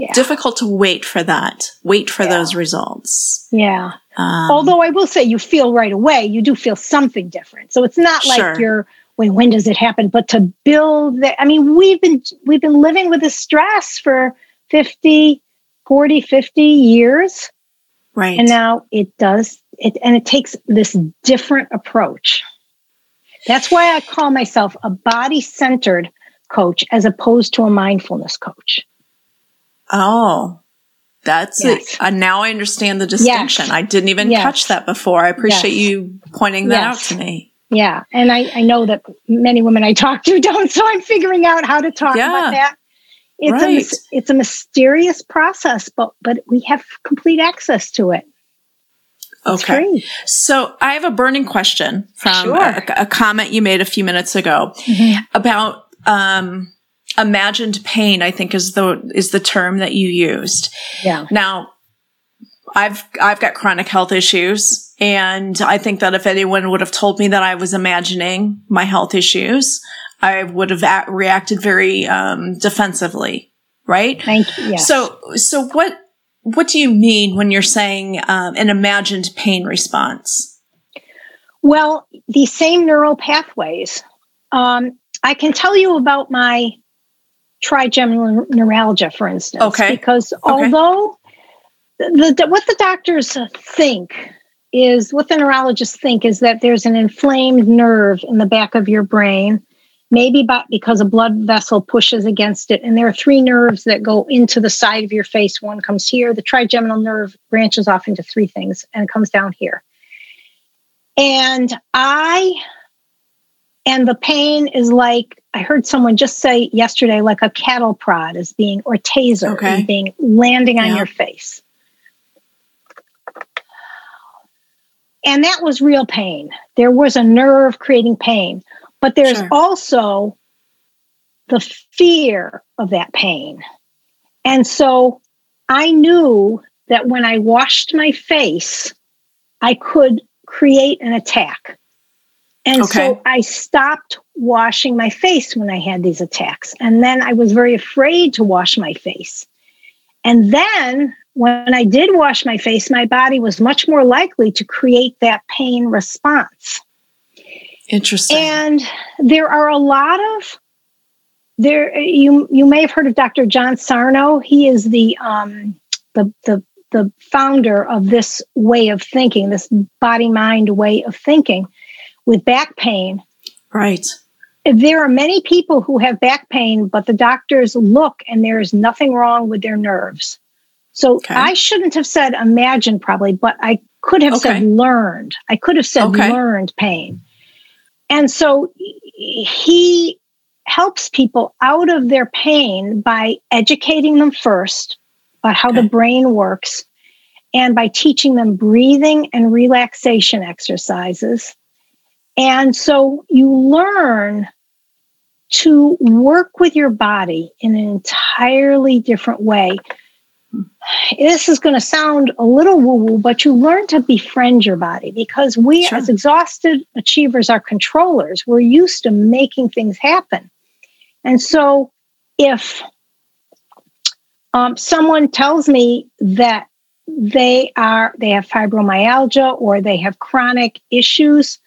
S1: yeah. difficult to wait for that. Wait for yeah. those results.
S2: Yeah. Um, Although I will say you feel right away, you do feel something different. So it's not like sure. you're when when does it happen? But to build that I mean, we've been we've been living with this stress for 50, 40, 50 years.
S1: Right.
S2: And now it does it and it takes this different approach. That's why I call myself a body centered coach as opposed to a mindfulness coach.
S1: Oh, that's yes. it. Uh, now I understand the distinction. Yes. I didn't even yes. catch that before. I appreciate you pointing that out to me.
S2: Yeah. And I, I know that many women I talk to don't, so I'm figuring out how to talk yeah. about that. It's right. a it's a mysterious process, but but we have complete access to it.
S1: It's okay. Free. So I have a burning question from sure. a, a, comment you made a few minutes ago mm-hmm. about um, imagined pain. I think is the is the term that you used.
S2: Yeah.
S1: Now, I've I've got chronic health issues, and I think that if anyone would have told me that I was imagining my health issues, I would have reacted very um, defensively, right?
S2: Thank you. Yes.
S1: So, so what what do you mean when you're saying um, an imagined pain response?
S2: Well, the same neural pathways. Um, I can tell you about my trigeminal neuralgia, for instance.
S1: Okay.
S2: Because okay. although the, the, what the doctors think is what the neurologists think is that there's an inflamed nerve in the back of your brain, maybe because a blood vessel pushes against it. And there are three nerves that go into the side of your face. One comes here. The trigeminal nerve branches off into three things and comes down here. And I, and the pain is like, I heard someone just say yesterday, like a cattle prod is being, or taser okay. is being landing on yeah. your face. And that was real pain. There was a nerve creating pain, but there's sure. also the fear of that pain. And so I knew that when I washed my face, I could create an attack. And okay. so I stopped washing my face when I had these attacks. And then I was very afraid to wash my face. And then when I did wash my face, my body was much more likely to create that pain response.
S1: Interesting.
S2: And there are a lot of there you you may have heard of Dr. John Sarno. He is the um the the the founder of this way of thinking, this body mind way of thinking with back pain.
S1: Right.
S2: There are many people who have back pain, but the doctors look and there is nothing wrong with their nerves. So okay. I shouldn't have said imagine probably, but I could have okay. said learned. I could have said okay. learned pain. And so he helps people out of their pain by educating them first about how the brain works and by teaching them breathing and relaxation exercises. And so you learn to work with your body in an entirely different way this is going to sound a little woo woo, but you learn to befriend your body because we, sure. as exhausted achievers, are controllers. We're used to making things happen. And so if um, someone tells me that they are they have fibromyalgia or they have chronic issues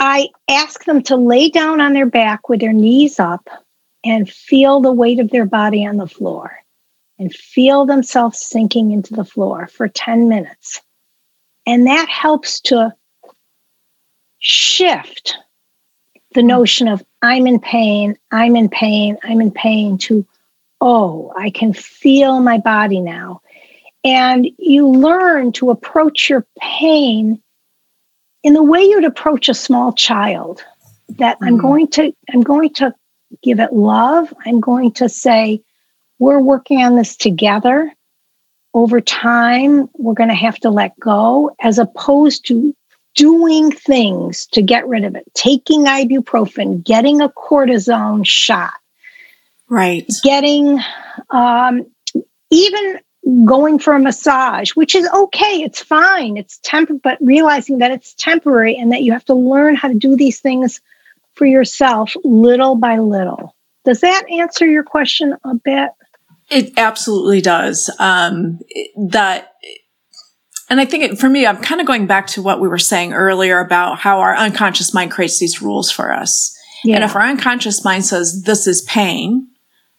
S2: i ask them to lay down on their back with their knees up and feel the weight of their body on the floor and feel themselves sinking into the floor for 10 minutes. And that helps to shift the hmm. notion of I'm in pain, I'm in pain, I'm in pain to, oh, I can feel my body now. And you learn to approach your pain in the way you'd approach a small child that mm. I'm going to I'm going to give it love. I'm going to say, we're working on this together. Over time, we're going to have to let go as opposed to doing things to get rid of it, taking ibuprofen, getting a cortisone shot.
S1: Right.
S2: Getting, um, even going for a massage, which is okay. It's fine. It's temp, but realizing that it's temporary and that you have to learn how to do these things for yourself little by little. Does that answer your question a bit?
S1: It absolutely does. Um, that, and I think it, for me, I'm kind of going back to what we were saying earlier about how our unconscious mind creates these rules for us. Yeah. And if our unconscious mind says this is pain,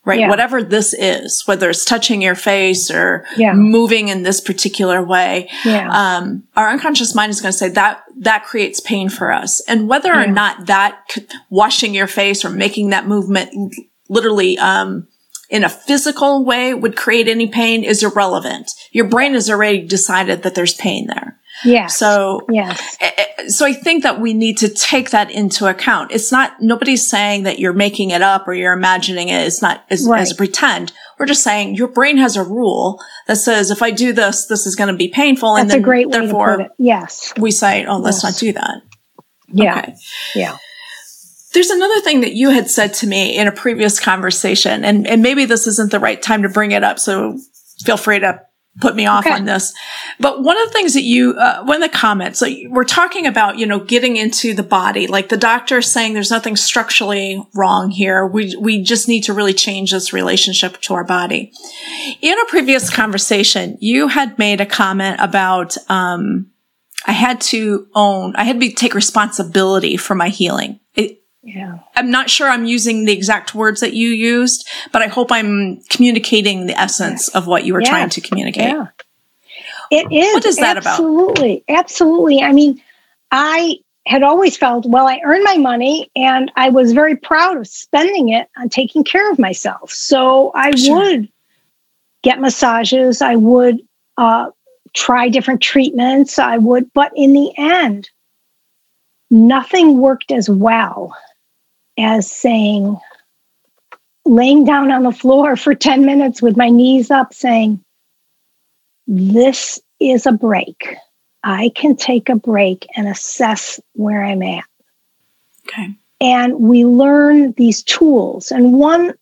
S1: right? Yeah. Whatever this is, whether it's touching your face or yeah. moving in this particular way, um, our unconscious mind is going to say that that creates pain for us. And whether or not that washing your face or making that movement literally, um, in a physical way would create any pain is irrelevant. Your brain has already decided that there's pain there.
S2: Yeah.
S1: So,
S2: yes.
S1: Eh, eh, so I think that we need to take that into account. It's not, nobody's saying that you're making it up or you're imagining it. It's not as, right. as a pretend. We're just saying your brain has a rule that says if I do this, this is going to be painful.
S2: That's
S1: and then
S2: a great way therefore, to put it. Yes.
S1: We say, oh, let's yes. not do that.
S2: Yeah. Okay. Yeah.
S1: There's another thing that you had said to me in a previous conversation, and, and maybe this isn't the right time to bring it up, so feel free to put me off okay. on this. But one of the things that you, uh, one of the comments, like we're talking about, you know, getting into the body, like the doctor saying there's nothing structurally wrong here. We, we just need to really change this relationship to our body. In a previous conversation, you had made a comment about, um, I had to own, I had to take responsibility for my healing. It,
S2: yeah.
S1: I'm not sure I'm using the exact words that you used, but I hope I'm communicating the essence of what you were yeah. trying to communicate.
S2: Yeah. It is.
S1: What is that
S2: about? Absolutely. Absolutely. I mean, I had always felt, well, I earned my money and I was very proud of spending it on taking care of myself. So I sure. would get massages, I would uh, try different treatments, I would, but in the end, nothing worked as well as saying, laying down on the floor for 10 minutes with my knees up, saying, This is a break. I can take a break and assess where I'm at.
S1: Okay.
S2: And we learn these tools. And one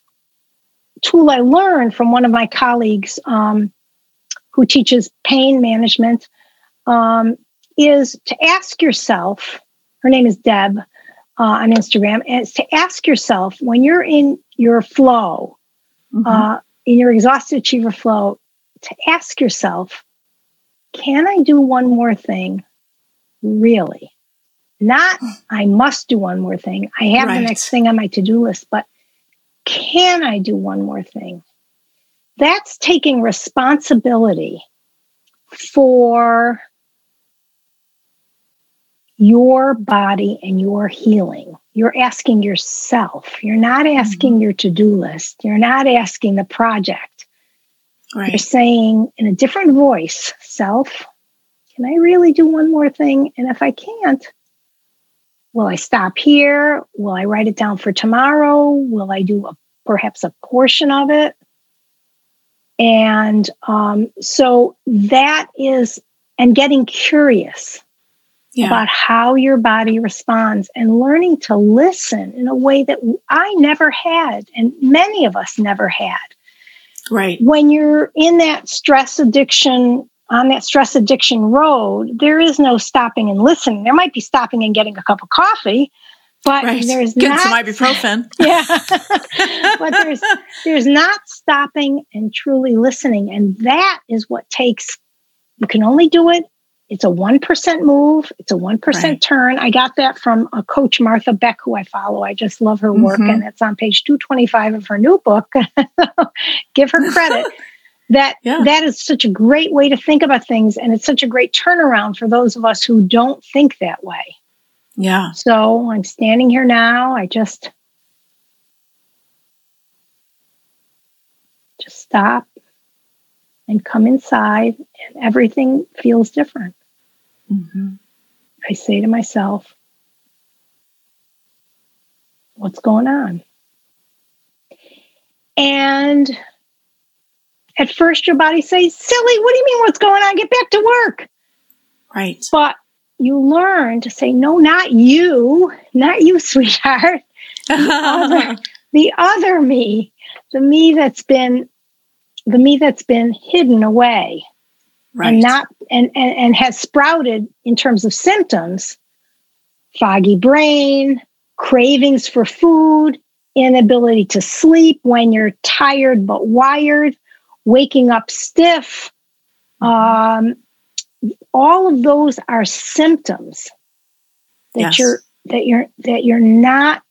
S2: tool I learned from one of my colleagues um, who teaches pain management um, is to ask yourself, her name is Deb uh, on Instagram, it's to ask yourself when you're in your flow, mm-hmm. uh, in your exhausted achiever flow, to ask yourself, can I do one more thing? Really? Not, I must do one more thing. I have right. the next thing on my to do list, but can I do one more thing? That's taking responsibility for your body and your healing. You're asking yourself. You're not asking mm-hmm. your to do list. You're not asking the project. Right. You're saying in a different voice, self, can I really do one more thing? And if I can't, will I stop here? Will I write it down for tomorrow? Will I do a, perhaps a portion of it? And um, so that is, and getting curious yeah. about how your body responds and learning to listen in a way that I never had, and many of us never had.
S1: Right.
S2: When you're in that stress addiction, on that stress addiction road, there is no stopping and listening. There might be stopping and getting a cup of coffee, but right. there's
S1: Get
S2: not
S1: some ibuprofen.
S2: yeah, but there's there's not stopping and truly listening, and that is what takes. You can only do it it's a 1% move, it's a 1% right. turn. I got that from a coach, Martha Beck, who I follow. I just love her work, mm-hmm. and it's on page 225 of her new book. Give her credit. that yeah. that is such a great way to think about things and it's such a great turnaround for those of us who don't think that way
S1: yeah
S2: so i'm standing here now i just just stop and come inside and everything feels different Mm-hmm. I say to myself, what's going on? And at first, your body says, silly, what do you mean what's going on? Get back to work.
S1: Right.
S2: But you learn to say, no, not you, not you, sweetheart. The other, the other me, the me that's been the me that's been hidden away right. and not and, and and has sprouted in terms of symptoms foggy brain cravings for food inability to sleep when you're tired but wired waking up stiff um, all of those are symptoms that yes. you're that you're that you're not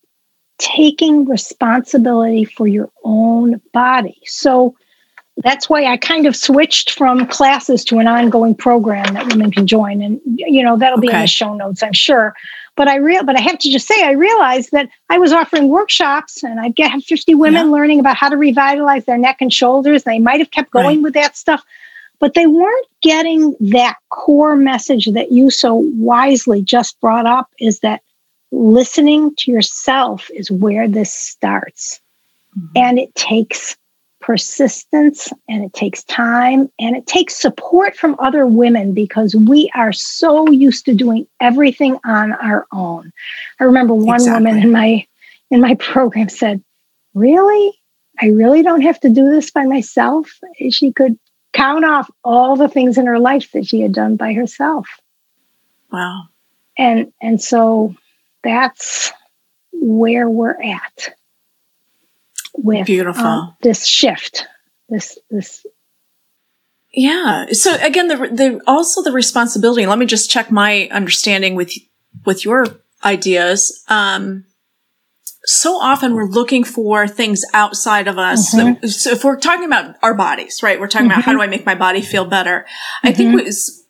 S2: taking responsibility for your own body so that's why I kind of switched from classes to an ongoing program that women can join, and you know that'll be okay. in the show notes, I'm sure. But I real, but I have to just say, I realized that I was offering workshops, and I'd get 50 women yeah. learning about how to revitalize their neck and shoulders. They might have kept going right. with that stuff, but they weren't getting that core message that you so wisely just brought up. Is that listening to yourself is where this starts, mm-hmm. and it takes persistence and it takes time and it takes support from other women because we are so used to doing everything on our own. I remember one exactly. woman in my in my program said, "Really? I really don't have to do this by myself?" She could count off all the things in her life that she had done by herself.
S1: Wow.
S2: And and so that's where we're at with
S1: beautiful
S2: um, this shift this this
S1: yeah so again the the also the responsibility let me just check my understanding with with your ideas um so often we're looking for things outside of us. Mm-hmm. So, so, if we're talking about our bodies, right? We're talking mm-hmm. about how do I make my body feel better? I think mm-hmm. was,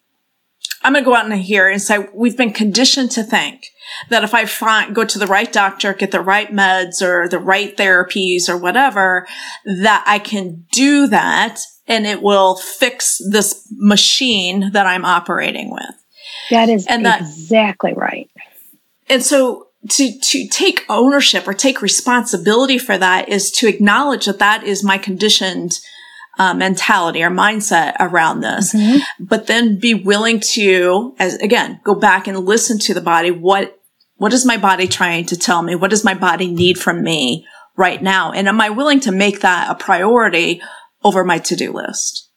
S1: I'm going to go out in here and say we've been conditioned to think that if I find, go to the right doctor, get the right meds or the right therapies or whatever, that I can do that and it will fix this machine that I'm operating with.
S2: That is and exactly that, right.
S1: And so to, to take ownership or take responsibility for that is to acknowledge that that is my conditioned uh, mentality or mindset around this, mm-hmm. but then be willing to, as again, go back and listen to the body. What, what is my body trying to tell me? What does my body need from me right now? And am I willing to make that a priority over my to-do list?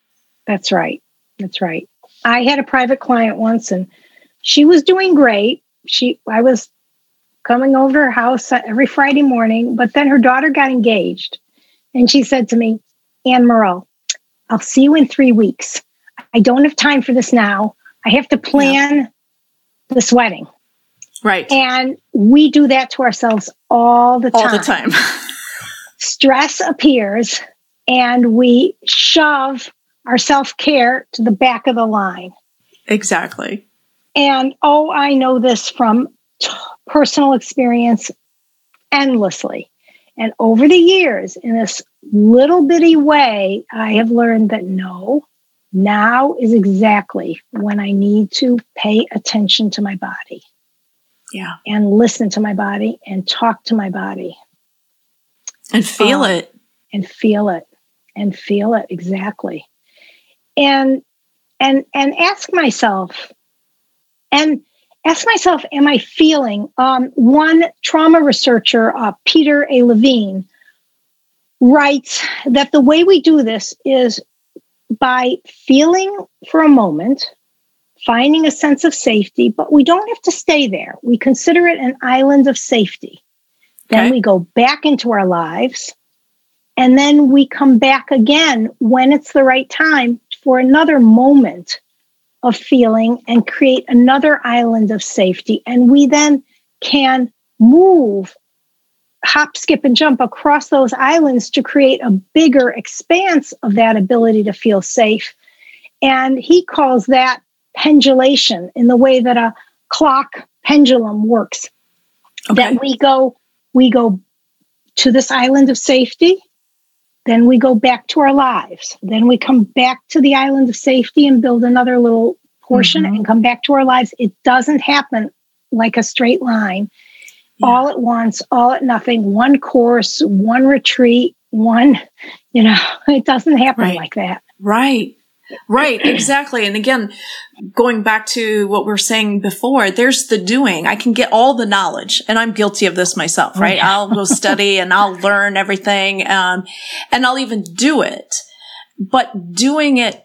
S2: That's right. That's right. I had a private client once and she was doing great. She, I was coming over to her house every Friday morning, but then her daughter got engaged. And she said to me, Anne Merle, I'll see you in three weeks. I don't have time for this now. I have to plan yeah. this wedding.
S1: Right.
S2: And we do that to ourselves all the time.
S1: All the time.
S2: Stress appears and we shove our self care to the back of the line.
S1: Exactly.
S2: And oh, I know this from t- personal experience endlessly. And over the years, in this little bitty way, I have learned that no, now is exactly when I need to pay attention to my body.
S1: Yeah.
S2: And listen to my body and talk to my body.
S1: And feel um, it.
S2: And feel it. And feel it exactly. And and and ask myself, and ask myself, am I feeling? Um, one trauma researcher, uh, Peter A. Levine, writes that the way we do this is by feeling for a moment, finding a sense of safety, but we don't have to stay there. We consider it an island of safety. Okay. Then we go back into our lives. And then we come back again when it's the right time for another moment of feeling and create another island of safety. And we then can move, hop, skip, and jump across those islands to create a bigger expanse of that ability to feel safe. And he calls that pendulation in the way that a clock pendulum works. Okay. That we go, we go to this island of safety then we go back to our lives. Then we come back to the island of safety and build another little portion mm-hmm. and come back to our lives. It doesn't happen like a straight line, yeah. all at once, all at nothing, one course, one retreat, one, you know, it doesn't happen
S1: right.
S2: like that.
S1: Right. Right, exactly. And again, going back to what we are saying before, there's the doing. I can get all the knowledge and I'm guilty of this myself, right? Yeah. I'll go study and I'll learn everything. Um, and I'll even do it, but doing it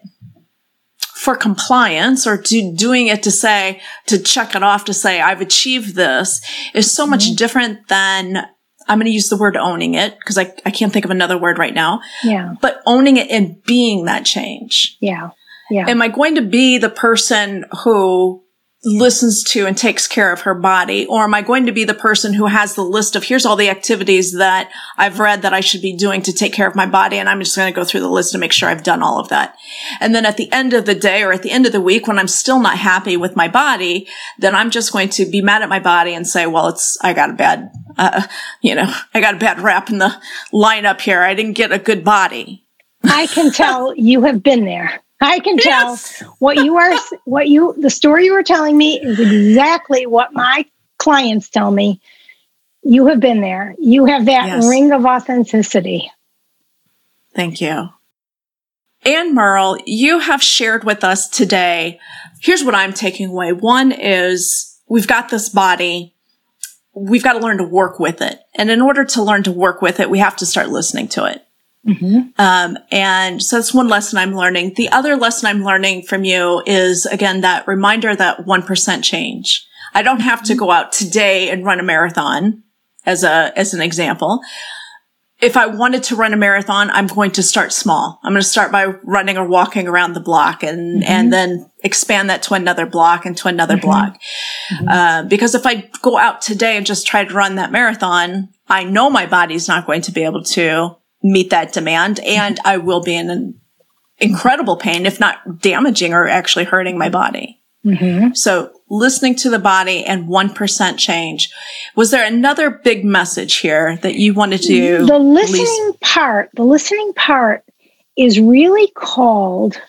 S1: for compliance or to doing it to say, to check it off to say, I've achieved this is so mm-hmm. much different than I'm going to use the word owning it because I, I can't think of another word right now.
S2: Yeah.
S1: But owning it and being that change.
S2: Yeah. Yeah.
S1: Am I going to be the person who listens to and takes care of her body? Or am I going to be the person who has the list of here's all the activities that I've read that I should be doing to take care of my body? And I'm just going to go through the list to make sure I've done all of that. And then at the end of the day or at the end of the week, when I'm still not happy with my body, then I'm just going to be mad at my body and say, well, it's, I got a bad, uh, you know, I got a bad rap in the lineup here. I didn't get a good body.
S2: I can tell you have been there. I can tell yes. what you are, what you, the story you were telling me is exactly what my clients tell me. You have been there. You have that yes. ring of authenticity.
S1: Thank you. Anne Merle, you have shared with us today. Here's what I'm taking away. One is we've got this body. We've got to learn to work with it. And in order to learn to work with it, we have to start listening to it. Mm-hmm. Um, and so that's one lesson I'm learning. The other lesson I'm learning from you is again that reminder that 1% change. I don't have to mm-hmm. go out today and run a marathon as a, as an example. If I wanted to run a marathon, I'm going to start small. I'm going to start by running or walking around the block and, mm-hmm. and then expand that to another block and to another mm-hmm. block. Mm-hmm. Uh, because if I go out today and just try to run that marathon, I know my body's not going to be able to meet that demand and I will be in an incredible pain, if not damaging or actually hurting my body. Mm-hmm. So listening to the body and 1% change. Was there another big message here that you wanted to?
S2: The listening least- part, the listening part is really called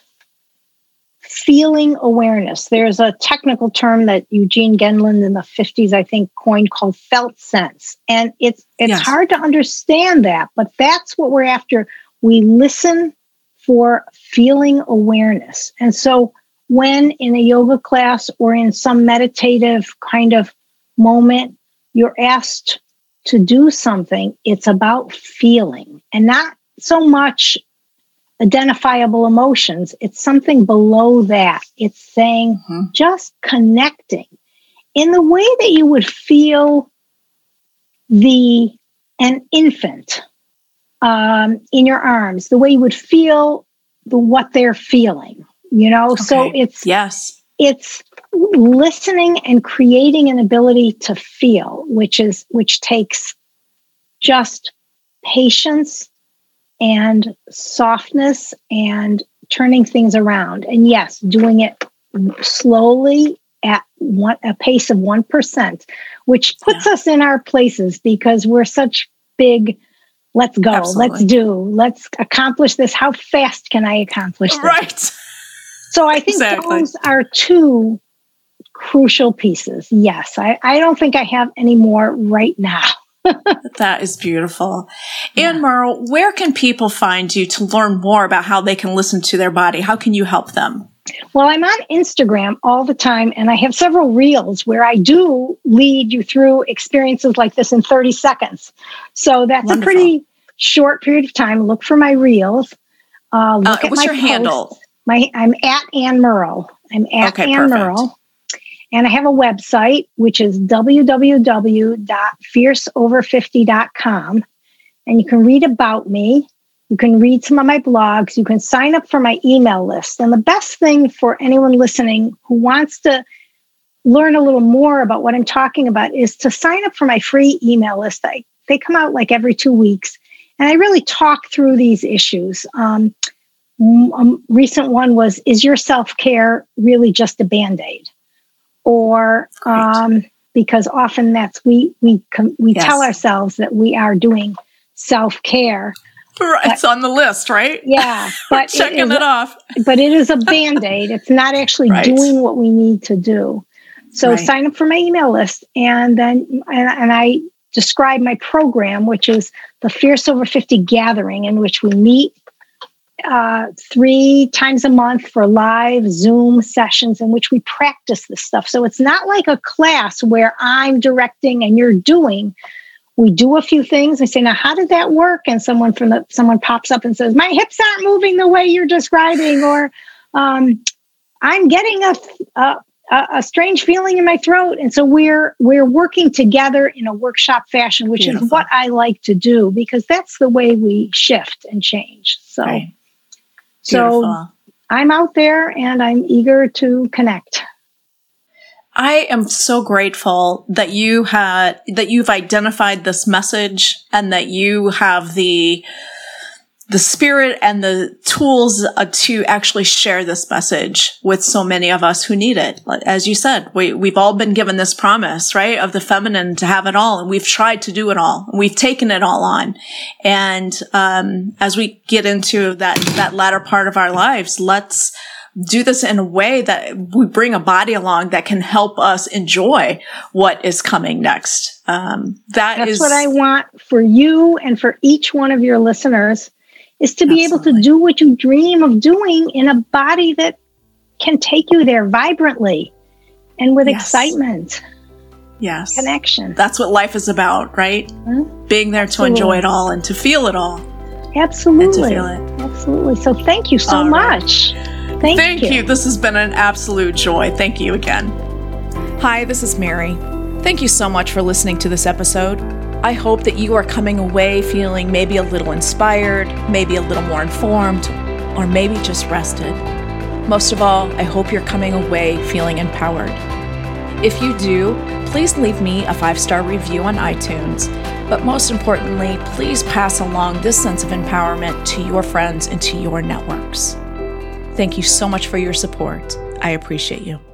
S2: feeling awareness. There's a technical term that Eugene Gendlin in the 50s, I think, coined called felt sense. And it's it's yes. hard to understand that, but that's what we're after. We listen for feeling awareness. And so when in a yoga class or in some meditative kind of moment, you're asked to do something, it's about feeling and not so much identifiable emotions. It's something below that. It's saying mm-hmm. just connecting in the way that you would feel the an infant um, in your arms, the way you would feel the, what they're feeling. You know, okay. so it's
S1: yes,
S2: it's listening and creating an ability to feel, which is which takes just patience and softness and turning things around. And yes, doing it slowly at one, a pace of 1%, which puts yeah. us in our places because we're such big, let's go, Absolutely. let's do, let's accomplish this. How fast can I accomplish this?
S1: Right.
S2: So I think exactly. those are two crucial pieces. Yes, I, I don't think I have any more right now.
S1: That is beautiful. Yeah. Anne Merle, where can people find you to learn more about how they can listen to their body? How can you help them?
S2: Well, I'm on Instagram all the time, and I have several reels where I do lead you through experiences like this in 30 seconds. So that's Wonderful. a pretty short period of time. Look for my reels.
S1: Uh, look uh, at what's my your posts. handle?
S2: My I'm at Anne Merle. I'm at okay, Anne perfect. Merle. And I have a website, which is www.fierceover50.com. And you can read about me. You can read some of my blogs. You can sign up for my email list. And the best thing for anyone listening who wants to learn a little more about what I'm talking about is to sign up for my free email list. I, they come out like every two weeks. And I really talk through these issues. Um, a recent one was Is your self care really just a band aid? Or um, because often that's we we we yes. tell ourselves that we are doing self care.
S1: Right, it's on the list, right?
S2: Yeah, but
S1: checking it, is, it, off.
S2: But it is a band aid. it's not actually right. doing what we need to do. So right. sign up for my email list, and then and, and I describe my program, which is the Fierce Over Fifty Gathering, in which we meet uh, three times a month for live Zoom sessions in which we practice this stuff. So it's not like a class where I'm directing and you're doing. We do a few things. I say, now how did that work? And someone from the someone pops up and says, my hips aren't moving the way you're describing, or um, I'm getting a, a a strange feeling in my throat. And so we're we're working together in a workshop fashion, which Beautiful. is what I like to do because that's the way we shift and change. So. Right. So I'm out there and I'm eager to connect.
S1: I am so grateful that you had that you've identified this message and that you have the the spirit and the tools uh, to actually share this message with so many of us who need it. As you said, we, we've all been given this promise, right? Of the feminine to have it all. And we've tried to do it all. We've taken it all on. And, um, as we get into that, that latter part of our lives, let's, do this in a way that we bring a body along that can help us enjoy what is coming next. Um, that
S2: That's
S1: is
S2: what I want for you and for each one of your listeners is to be Absolutely. able to do what you dream of doing in a body that can take you there vibrantly and with yes. excitement.
S1: Yes.
S2: Connection.
S1: That's what life is about, right? Being there to enjoy it all and to feel it all.
S2: Absolutely. Absolutely. So thank you so much. Thank,
S1: thank you. you. This has been an absolute joy. Thank you again. Hi, this is Mary. Thank you so much for listening to this episode. I hope that you are coming away feeling maybe a little inspired, maybe a little more informed, or maybe just rested. Most of all, I hope you're coming away feeling empowered. If you do, please leave me a five star review on iTunes But most importantly, please pass along this sense of empowerment to your friends and to your networks. Thank you so much for your support. I appreciate you.